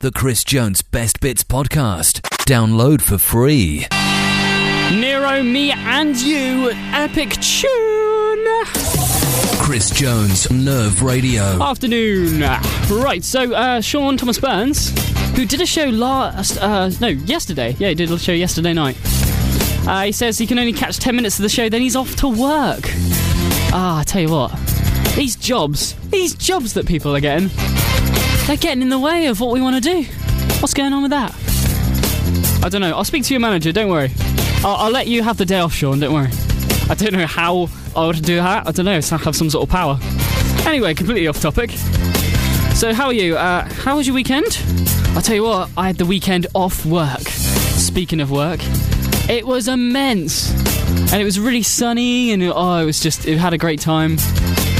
The Chris Jones Best Bits Podcast. Download for free. Nero, me, and you, epic tune. Chris Jones, Nerve Radio. Afternoon. Right, so uh, Sean Thomas Burns, who did a show last, uh, no, yesterday. Yeah, he did a show yesterday night. Uh, he says he can only catch 10 minutes of the show, then he's off to work. Ah, I tell you what, these jobs, these jobs that people are getting, they're getting in the way of what we want to do. What's going on with that? I don't know. I'll speak to your manager, don't worry. I'll, I'll let you have the day off, Sean, don't worry. I don't know how I would do that. I don't know. It's I have some sort of power. Anyway, completely off topic. So, how are you? Uh, how was your weekend? I'll tell you what, I had the weekend off work. Speaking of work, it was immense. And it was really sunny, and oh, it was just, it had a great time.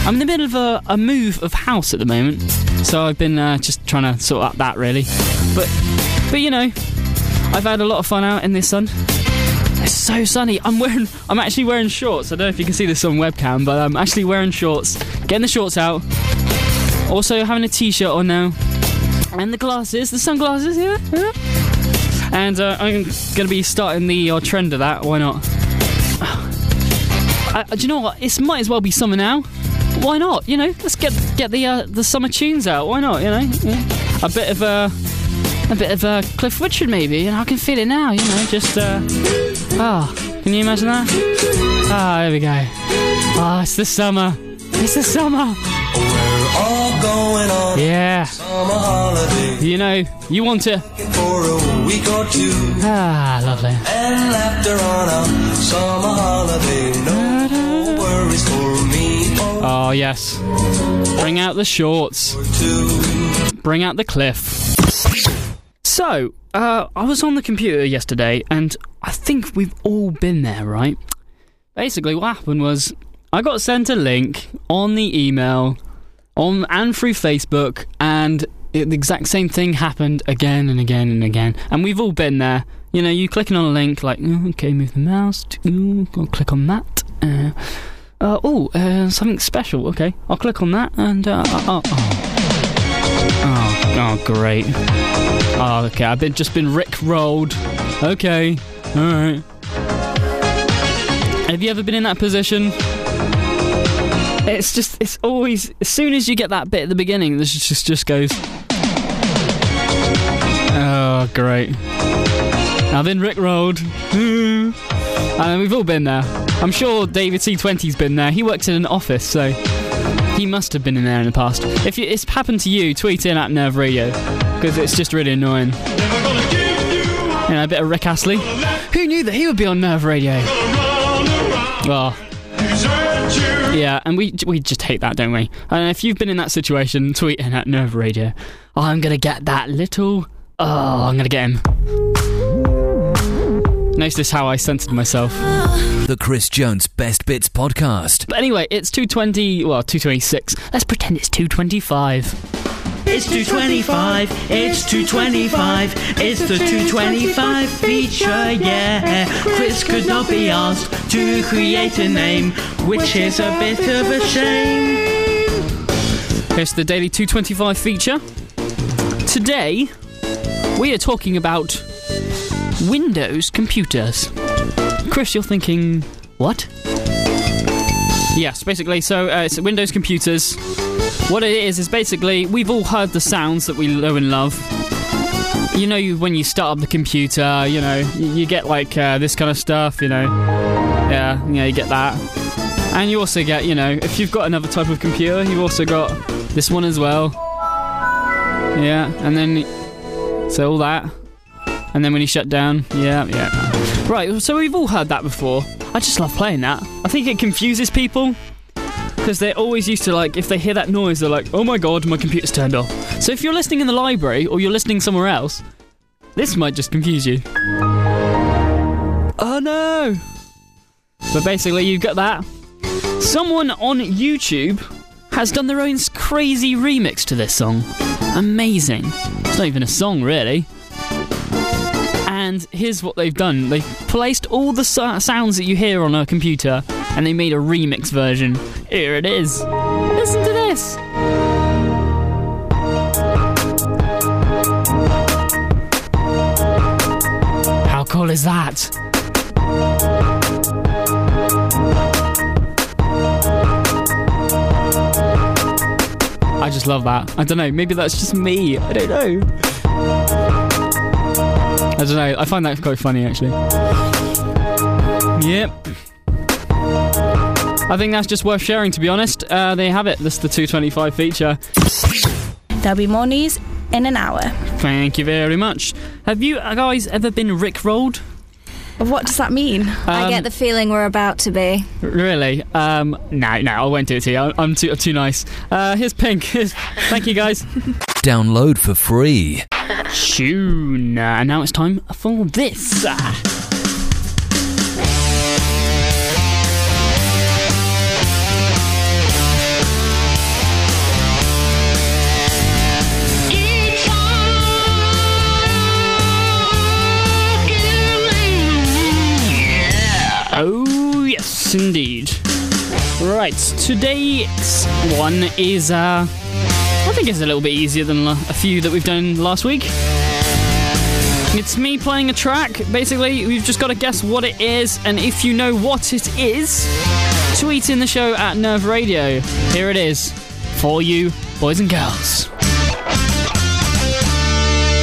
I'm in the middle of a, a move of house at the moment, so I've been uh, just trying to sort out that really. But, but you know, I've had a lot of fun out in this sun. It's so sunny. I'm wearing. I'm actually wearing shorts. I don't know if you can see this on webcam, but I'm actually wearing shorts. Getting the shorts out. Also having a t-shirt on now, and the glasses, the sunglasses. Yeah. And uh, I'm gonna be starting the uh, trend of that. Why not? Do you know what? It might as well be summer now. Why not? You know, let's get get the uh, the summer tunes out. Why not? You know, yeah. a bit of a a bit of a Cliff Richard maybe. You know, I can feel it now. You know, just uh, oh, can you imagine that? Ah, there we go. Ah, oh, it's the summer. It's the summer. Yeah. You know, you want to. For a week or two. Ah, lovely. And laughter on a summer holiday. No. Oh, yes. Bring out the shorts. Bring out the cliff. So, uh, I was on the computer yesterday, and I think we've all been there, right? Basically, what happened was I got sent a link on the email, on and through Facebook, and it, the exact same thing happened again and again and again. And we've all been there. You know, you clicking on a link, like, oh, okay, move the mouse, to, click on that. Uh, uh, oh, uh, something special. Okay, I'll click on that, and uh, oh, oh, oh, oh, great. Oh, okay, I've been just been Rick rolled. Okay, all right. Have you ever been in that position? It's just, it's always as soon as you get that bit at the beginning, this just just goes. Oh, great. I've been Rick rolled. and we've all been there. I'm sure David C20's been there. He works in an office, so he must have been in there in the past. If it's happened to you, tweet in at Nerve Radio because it's just really annoying. You know, a bit of Rick Astley. Who knew that he would be on Nerve Radio? Well, yeah, and we we just hate that, don't we? And if you've been in that situation, tweet in at Nerve Radio. Oh, I'm gonna get that little. Oh, I'm gonna get him. Notice how I censored myself. The Chris Jones Best Bits Podcast. But anyway, it's 220, well, 226. Let's pretend it's 225. It's 225, it's 225, it's the 225 feature, yeah. Chris could not be asked to create a name, which is a bit of a shame. It's the Daily 225 feature. Today, we are talking about Windows computers. Chris, you're thinking, what? Yes, basically, so uh, it's Windows computers. What it is is basically we've all heard the sounds that we know and love. You know, you, when you start up the computer, you know, you, you get like uh, this kind of stuff. You know, yeah, yeah, you get that, and you also get, you know, if you've got another type of computer, you've also got this one as well. Yeah, and then so all that, and then when he shut down, yeah, yeah. Right, so we've all heard that before. I just love playing that. I think it confuses people because they're always used to like if they hear that noise they're like oh my god my computer's turned off. So if you're listening in the library or you're listening somewhere else this might just confuse you. Oh no! But basically you've got that. Someone on youtube has done their own crazy remix to this song. Amazing. It's not even a song really and here's what they've done they've placed all the so- sounds that you hear on a computer and they made a remix version. Here it is. Listen to this. How cool is that? I just love that. I don't know, maybe that's just me. I don't know. I don't know. I find that quite funny, actually. Yep. I think that's just worth sharing, to be honest. Uh, there you have it. This is the 225 feature. There'll be more news in an hour. Thank you very much. Have you guys ever been rickrolled? What does that mean? I Um, get the feeling we're about to be. Really? Um, no, no, I won't do it to you. I- I'm too, too nice. Uh, here's Pink. Here's, thank you, guys. Download for free. Tune. Uh, and now it's time for this. Right, today's one is, uh, I think it's a little bit easier than a few that we've done last week. It's me playing a track. Basically, we've just got to guess what it is, and if you know what it is, tweet in the show at Nerve Radio. Here it is for you, boys and girls.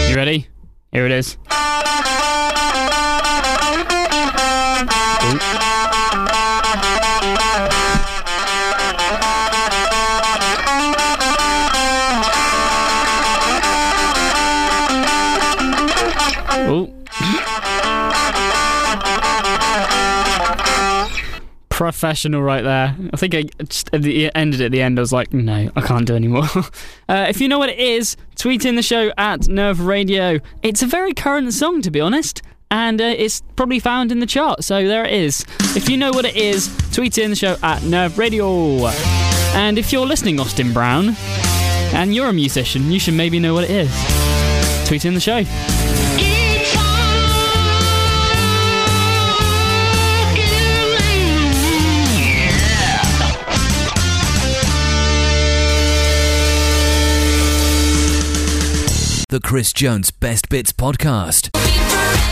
You ready? Here it is. Professional right there. I think I just the, ended at the end. I was like, no, I can't do anymore. uh, if you know what it is, tweet in the show at Nerve Radio. It's a very current song, to be honest, and uh, it's probably found in the chart. So there it is. If you know what it is, tweet in the show at Nerve Radio. And if you're listening, Austin Brown, and you're a musician, you should maybe know what it is. Tweet in the show. The Chris Jones Best Bits Podcast.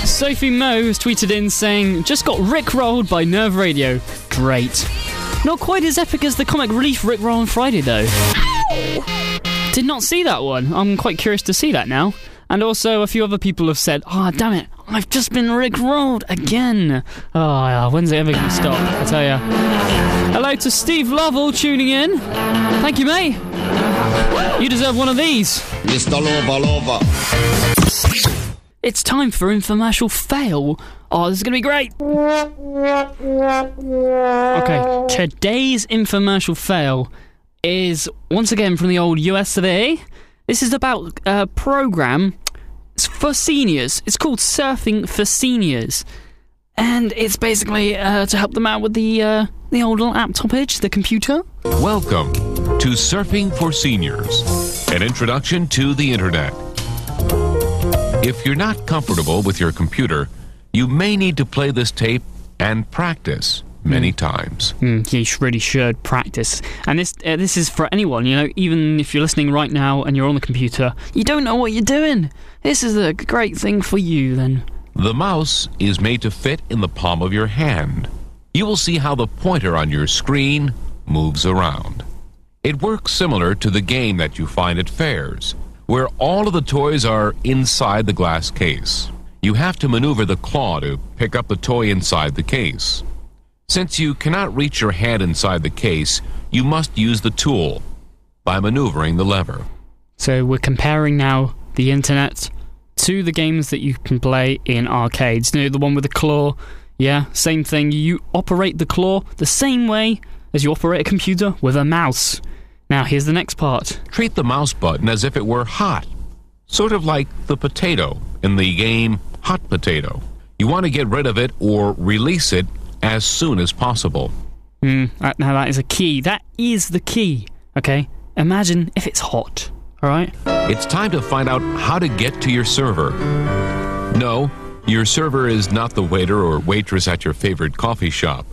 Sophie Moe has tweeted in saying, just got rickrolled by Nerve Radio. Great. Not quite as epic as the comic relief rickroll on Friday, though. Did not see that one. I'm quite curious to see that now. And also, a few other people have said, oh, damn it, I've just been rickrolled again. Oh, yeah, when's it ever going to stop? I tell ya. Hello to Steve Lovell tuning in. Thank you, mate. You deserve one of these. Mr. Lover Lover. It's time for infomercial fail. Oh, this is going to be great. Okay, today's infomercial fail is once again from the old US of A. This is about a program for seniors. It's called Surfing for Seniors. And it's basically uh, to help them out with the uh, the old laptopage, the computer. Welcome to Surfing for Seniors, an introduction to the Internet. If you're not comfortable with your computer, you may need to play this tape and practice many times. Mm, you really should practice. And this uh, this is for anyone, you know, even if you're listening right now and you're on the computer, you don't know what you're doing. This is a great thing for you then. The mouse is made to fit in the palm of your hand. You will see how the pointer on your screen moves around. It works similar to the game that you find at fairs, where all of the toys are inside the glass case. You have to maneuver the claw to pick up the toy inside the case. Since you cannot reach your hand inside the case, you must use the tool by maneuvering the lever. So we're comparing now the internet to the games that you can play in arcades. You know, the one with the claw. Yeah, same thing. You operate the claw the same way as you operate a computer with a mouse. Now, here's the next part. Treat the mouse button as if it were hot, sort of like the potato in the game Hot Potato. You want to get rid of it or release it as soon as possible. Mm, now, that is a key. That is the key. Okay? Imagine if it's hot. Alright? It's time to find out how to get to your server. No, your server is not the waiter or waitress at your favorite coffee shop.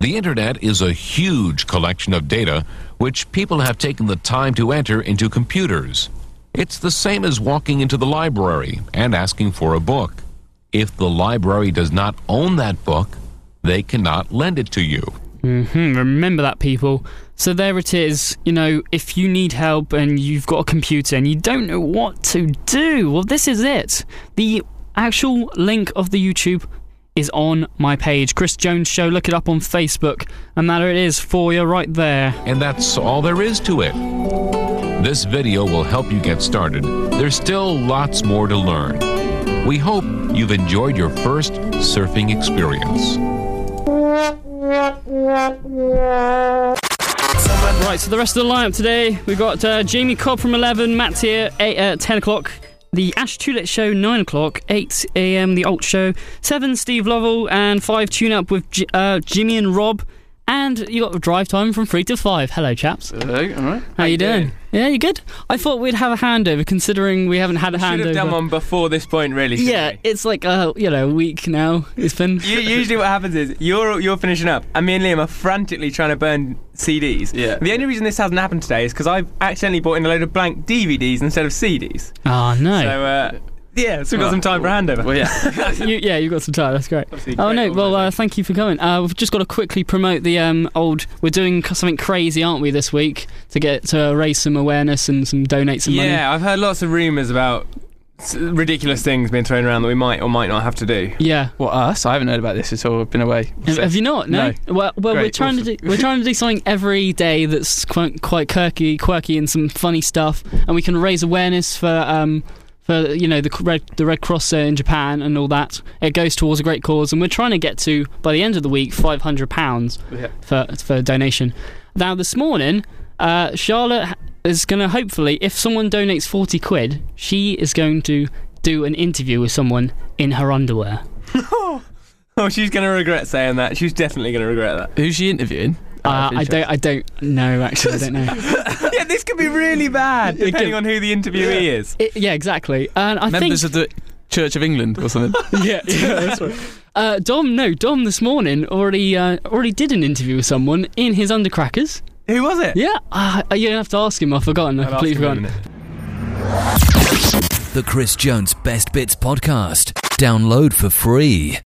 The internet is a huge collection of data which people have taken the time to enter into computers. It's the same as walking into the library and asking for a book. If the library does not own that book, they cannot lend it to you. Hmm, remember that, people. So there it is. You know, if you need help and you've got a computer and you don't know what to do, well, this is it. The actual link of the YouTube is on my page, Chris Jones Show. Look it up on Facebook, and there it is for you right there. And that's all there is to it. This video will help you get started. There's still lots more to learn. We hope you've enjoyed your first surfing experience. Right, so the rest of the lineup today, we've got uh, Jamie Cobb from 11, Matt's here eight, uh, 10 o'clock, the Ash Tulip Show 9 o'clock, 8 a.m. the Alt Show, 7 Steve Lovell, and 5 Tune Up with J- uh, Jimmy and Rob. And you got drive time from 3 to 5. Hello, chaps. Hello, all right. How, you doing? Yeah, you good? I thought we'd have a handover considering we haven't had a Should handover. have done one before this point, really. Yeah, we? it's like uh, you know, a week now. It's been U- Usually, what happens is you're you're finishing up, and me and Liam are frantically trying to burn CDs. Yeah. The only reason this hasn't happened today is because I've accidentally bought in a load of blank DVDs instead of CDs. Oh no. So uh, yeah, so we've got some time for handover. Well, yeah. you, yeah, you've got some time. That's great. Obviously, Oh no! Well, uh, thank you for coming. Uh, we've just got to quickly promote the um, old. We're doing something crazy, aren't we, this week to get to raise some awareness and some donate some money. yeah, I've heard lots of rumours about ridiculous things being thrown around that we might or might not have to do. Yeah. What us? I haven't heard about this at all. I've been away. Have, have you not? No. Well, well, we're Great, trying to do we're trying to do something every day that's quite, quite quirky, quirky, and some funny stuff, and we can raise awareness for um for you know the red the Red Cross uh, in Japan and all that. It goes towards a great cause, and we're trying to get to by the end of the week five hundred pounds Yeah. for for donation. Now this morning, uh, Charlotte is going to hopefully, if someone donates forty quid, she is going to do an interview with someone in her underwear. Oh, she's going to regret saying that. She's definitely going to regret that. Who's she interviewing? Uh, I don't. I don't know. Actually, I don't know. yeah, this could be really bad depending on who the interviewee is. It, yeah, exactly. And I Members think of the Church of England or something. yeah, yeah, that's right. Uh, Dom, no, Dom this morning already uh, already did an interview with someone in his undercrackers. Who was it? Yeah, uh, you don't have to ask him. I've forgotten. I've I'll completely him in a forgotten. The Chris Jones Best Bits Podcast. Download for free.